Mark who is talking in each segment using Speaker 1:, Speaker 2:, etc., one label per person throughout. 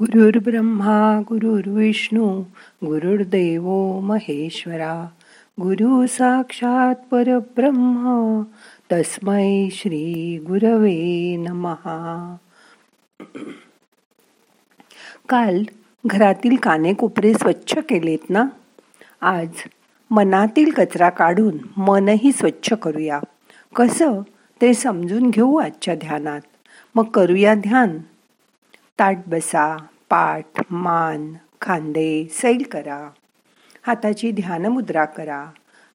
Speaker 1: गुरुर्ब्रह्मा गुरुर्विष्णू गुरुर्देव महेश्वरा गुरु साक्षात परब्रह्म तस्मै श्री गुरवे नमहा काल घरातील कानेकोपरे स्वच्छ केलेत ना? आज मनातील कचरा काढून मनही स्वच्छ करूया. कसं? ते समजून घेऊ आजच्या ध्यानात. मग करूया ध्यान. ताट बसा पाठ मान खांदे सैल करा. हाताची ध्यानमुद्रा करा.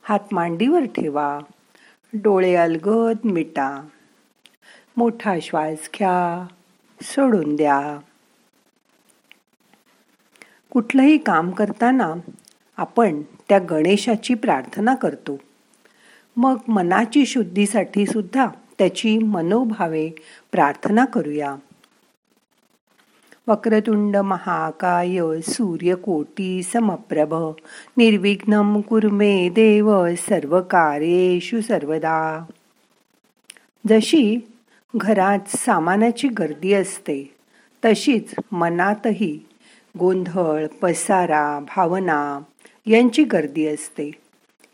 Speaker 1: हात मांडीवर ठेवा. डोळे अलगद मिटा. मोठा श्वास घ्या. सोडून द्या. कुठलंही काम करताना आपण त्या गणेशाची प्रार्थना करतो. मग मनाची शुद्धीसाठी सुद्धा त्याची मनोभावे प्रार्थना करूया. वक्रतुंड महाकाय सूर्यकोटी समप्रभ निर्विघ्नम कुर्मे देव सर्व कार्येषु सर्वदा. जशी घरात सामानाची गर्दी असते तशीच मनातही गोंधळ पसारा भावना यांची गर्दी असते.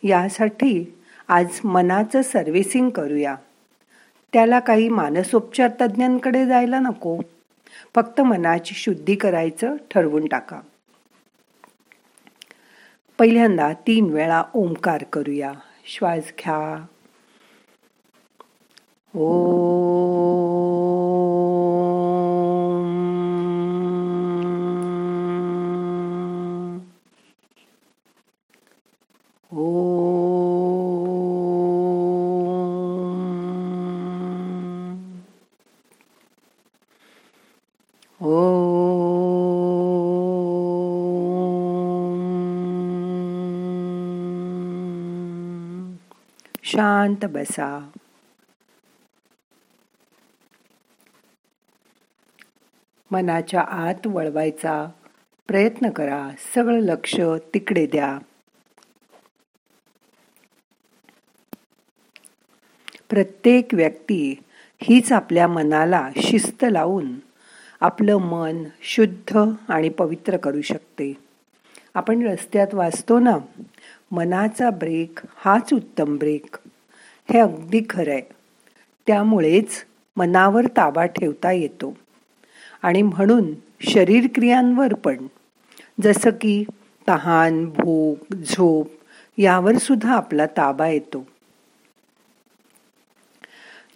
Speaker 1: यासाठी आज मनाचं सर्व्हिसिंग करूया. त्याला काही मानसोपचार तज्ज्ञांकडे जायला नको. फक्त मनाची शुद्धी करायचं ठरवून टाका. पहिल्यांदा तीन वेळा ओंकार करूया. श्वास घ्या. ओ. शांत बसा. मनाच्या आत वळवायचा प्रयत्न करा. सगळं लक्ष तिकडे द्या. प्रत्येक व्यक्ती हीच आपल्या मनाला शिस्त लावून आपलं मन शुद्ध आणि पवित्र करू शकते. आपण रस्त्यात वाचतो ना? मनाचा ब्रेक हाच उत्तम ब्रेक. हे अगदी खरं आहे त्यामुळेच मनावर ताबा ठेवता येतो. आणि म्हणून शरीर क्रियांवर पण. जसं की तहान भूक झोप यावर सुद्धा आपला ताबा येतो.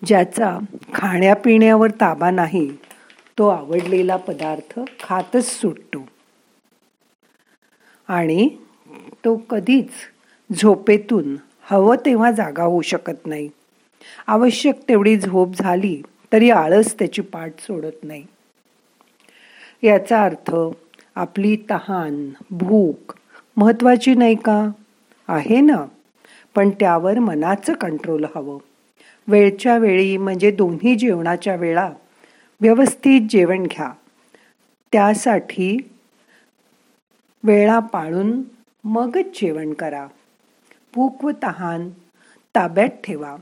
Speaker 1: ज्याचा खाण्यापिण्यावर ताबा नाही तो आवडलेला पदार्थ खातच सुटतो. आणि तो कधीच झोपेतून हवं तेव्हा जागा होऊ शकत नाही. आवश्यक तेवढी झोप झाली तरी आळस त्याची पाठ सोडत नाही. याचा अर्थ आपली तहान भूक महत्वाची नाही का? आहे ना? पण त्यावर मनाचं कंट्रोल हवं. वेळच्या वेळी म्हणजे दोन्ही जेवणाच्या वेळा व्यवस्थित जेवण घ्या. त्यासाठी वेळा पाळून मगच जेवण करा. भूक व तहान ताब्यात ठेवा.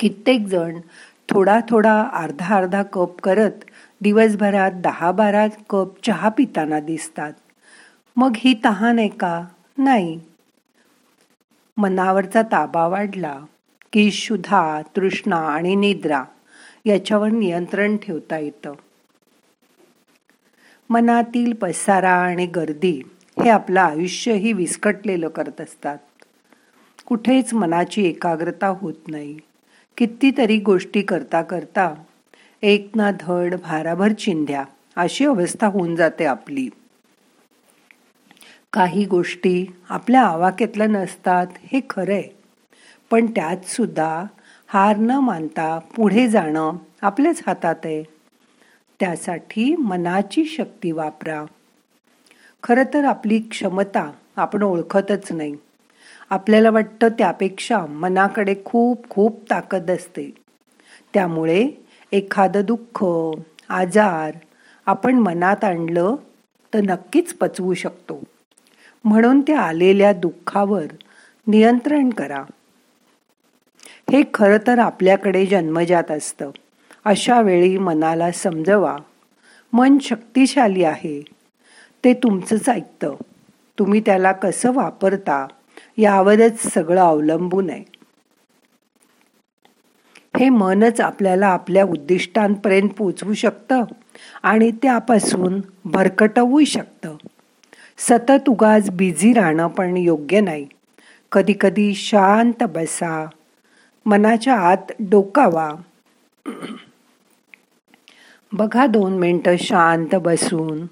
Speaker 1: कित्येक जण थोडा थोडा अर्धा अर्धा कप करत दिवसभरात दहा बारा कप चहा पिताना दिसतात. मग ही तहान आहे का? नाही. मनावरचा ताबा वाढला की शुधा तृष्णा आणि निद्रा याच्यावर नियंत्रण ठेवता येतं. मनातील पसारा आणि गर्दी हे आपलं आयुष्यही विस्कटलेलं करत असतात. कुठेच मनाची एकाग्रता होत नाही. कितीतरी गोष्टी करता करता एक ना धड भाराभर चिंध्या अशी अवस्था होऊन जाते आपली. काही गोष्टी आपल्या आवाक्यातल्या नसतात हे खरंय. पण त्यात सुद्धा हार न मानता पुढे जाणं आपल्याच हातात आहे. त्यासाठी मनाची शक्ती वापरा. खरं तर आपली क्षमता आपण ओळखतच नाही. आपल्याला वाटतं त्यापेक्षा मनाकडे खूप खूप ताकद असते. त्यामुळे एखादं दुःख आजार आपण मनात आणलं तर नक्कीच पचवू शकतो. म्हणून त्या आलेल्या दुःखावर नियंत्रण करा. हे खरं तर आपल्याकडे जन्मजात असतं. अशा वेळी मनाला समजवा. मन शक्तिशाली आहे. ते तुमचंच ऐकतं तुम्ही त्याला कसं वापरता यावरच सगळं अवलंबून आहे. हे मनच आपल्याला आपल्या उद्दिष्टांपर्यंत पोचवू शकतं आणि त्यापासून भरकटवू शकतं. सतत उगाच बिझी राहणं पण योग्य नाही. कधी कधी शांत बसा मनाच्या आत डोकावा. बघा दोन मिनटं शांत बसून.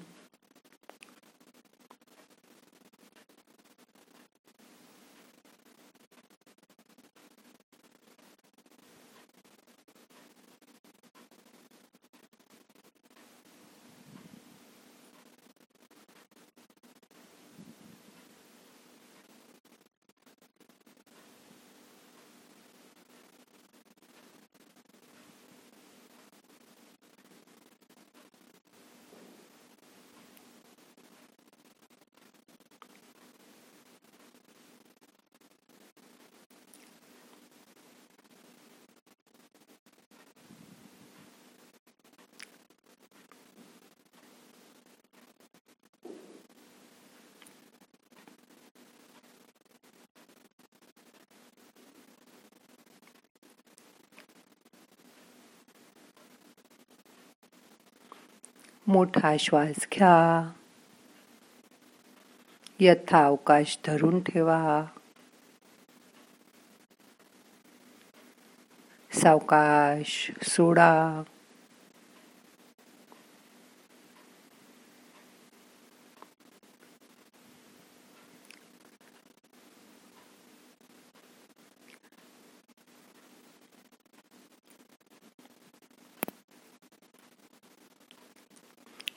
Speaker 1: मोठा श्वास घ्या. यथा अवकाश धरून ठेवा. सावकाश सोडा.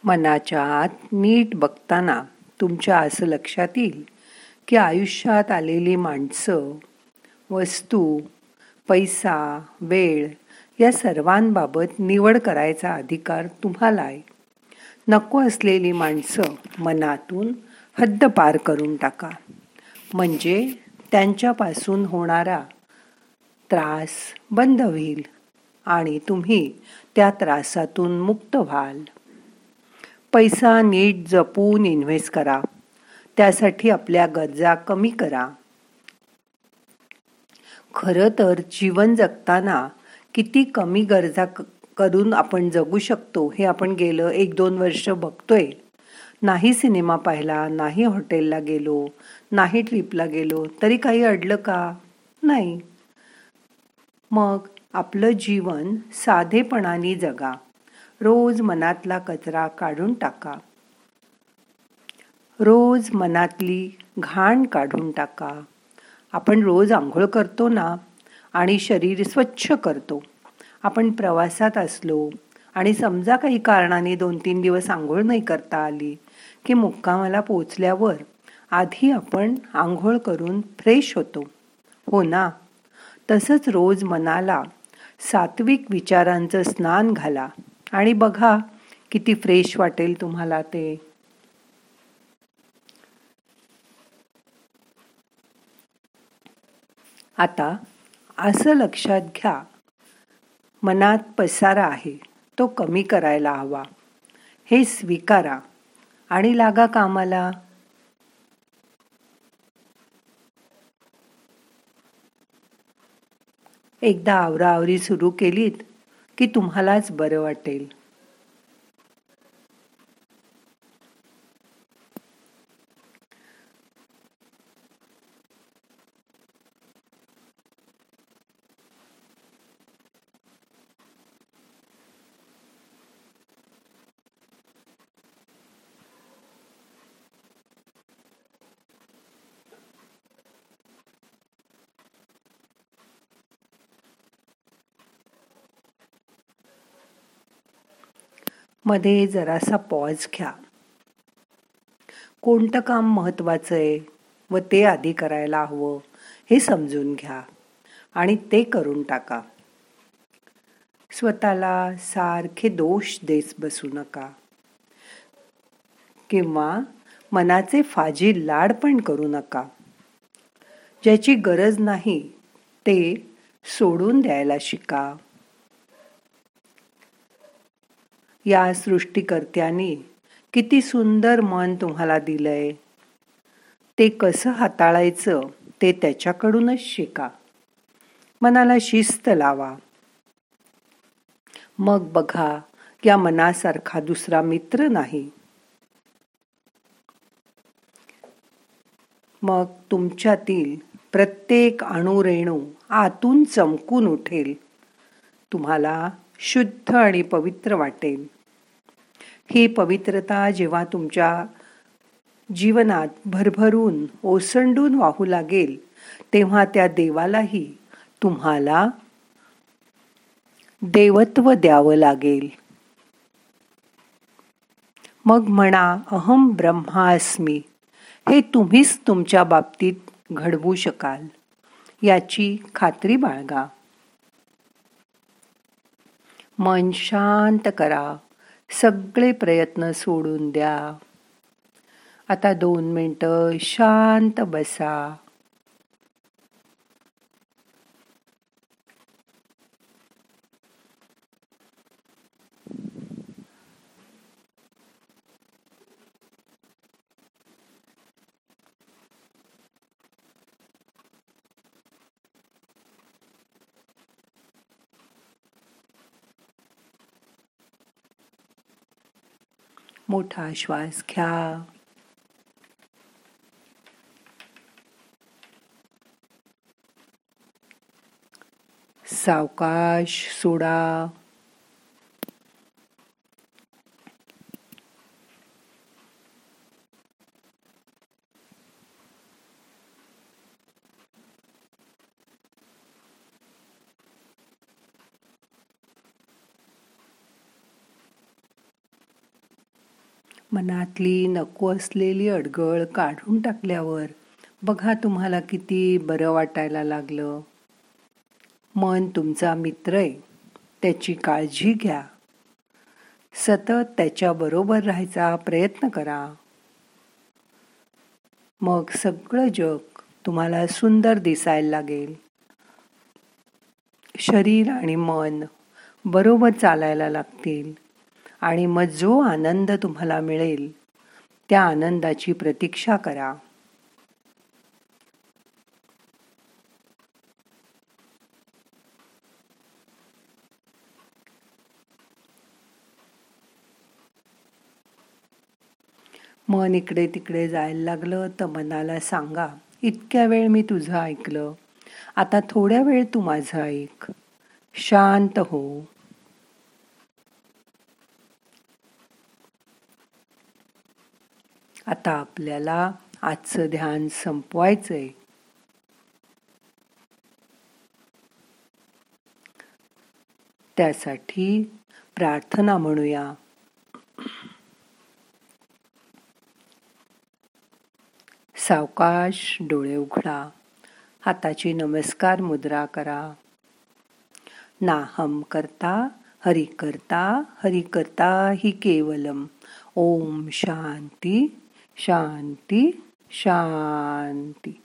Speaker 1: मनाच्या आत नीट बघताना तुमच्या असं लक्षात येईल की आयुष्यात आलेली माणसं वस्तू पैसा वेळ या सर्वांबाबत निवड करायचा अधिकार तुम्हाला आहे. नको असलेली माणसं मनातून हद्द पार करून टाका. म्हणजे त्यांच्यापासून होणारा त्रास बंद होईल आणि तुम्ही त्या त्रासातून मुक्त व्हाल. पैसा नीट जपून इन्व्हेस्ट करा. त्यासाठी आपल्या गरजा कमी करा. खरं तर जीवन जगताना किती कमी गरजा करून आपण जगू शकतो हे आपण गेलं एक दोन वर्ष बघतोय. नाही सिनेमा पाहिला नाही हॉटेलला गेलो नाही ट्रिपला गेलो तरी काही अडलं का? नाही. मग आपलं जीवन साधेपणाने जगा. रोज मनातला कचरा काढून टाका. रोज मनातली घाण काढून टाका. आपण रोज आंघोळ करतो ना आणि शरीर स्वच्छ करतो. आपण प्रवासात असलो आणि समजा काही कारणाने दोन तीन दिवस आंघोळ नाही करता आली की मुक्कामाला पोचल्यावर आधी आपण आंघोळ करून फ्रेश होतो. हो ना? तसंच रोज मनाला सात्विक विचारांचं स्नान घाला. आणि बघा किती फ्रेश वाटेल तुम्हाला ते. आता असं लक्षात घ्या मनात पसारा आहे तो कमी करायला हवा. हे स्वीकारा आणि लागा कामाला. एकदा आवराआवरी सुरू केलीत की तुम्हालाच बरं वाटेल. मध्ये जरासा पॉज घ्या. कोणतं काम महत्वाचं आहे? व ते आधी करायला हवं हे समजून घ्या. आणि ते करून टाका. स्वतःला सारखे दोष देस बसू नका. किंवा मनाचे फाजी लाड पण करू नका. ज्याची गरज नाही ते सोडून द्यायला शिका. या सृष्टीकर्त्याने किती सुंदर मन तुम्हाला दिलंय. ते कसं हाताळायचं ते त्याच्याकडूनच शिका. मनाला शिस्त लावा. मग बघा या मनासारखा दुसरा मित्र नाही. मग तुमच्यातील प्रत्येक अणुरेणू आतून चमकून उठेल. तुम्हाला शुद्ध आणि पवित्र वाटेल. ही पवित्रता जेव्हा तुमच्या जीवनात भरभरून ओसंडून वाहू लागेल तेव्हा त्या देवालाही तुम्हाला देवत्व द्यावं लागेल. मग म्हणा अहम ब्रह्मास्मी हे तुम्हीच तुमच्या बाबतीत घडवू शकाल याची खात्री बाळगा. मन शांत करा. सगळे प्रयत्न सोडून द्या. आता दोन मिनटं शांत बसा. मोठा श्वास घ्या. सावकाश सोडा. मनातली नको असलेली अडगळ काढून टाकल्यावर बघा तुम्हाला किती बरं वाटायला लागलं. मन तुमचा मित्र आहे त्याची काळजी घ्या. सतत त्याच्याबरोबर राहायचा प्रयत्न करा. मग सगळं जग तुम्हाला सुंदर दिसायला लागेल. शरीर आणि मन बरोबर चालायला लागतील. आणि मग जो आनंद तुम्हाला मिळेल त्या आनंदाची प्रतीक्षा करा. मन इकडे तिकडे जायला लागलं तर मनाला सांगा इतक्या वेळ मी तुझं ऐकलं. आता थोड्या वेळ तू माझं ऐक. शांत हो. आता आपल्याला आजचं ध्यान संपवायचंय. त्यासाठी प्रार्थना म्हणूया. सावकाश डोळे उघडा हाताची नमस्कार मुद्रा करा. नाहम करता हरि करता हरि करता हि केवलम. ओम शांती. शांती शांती.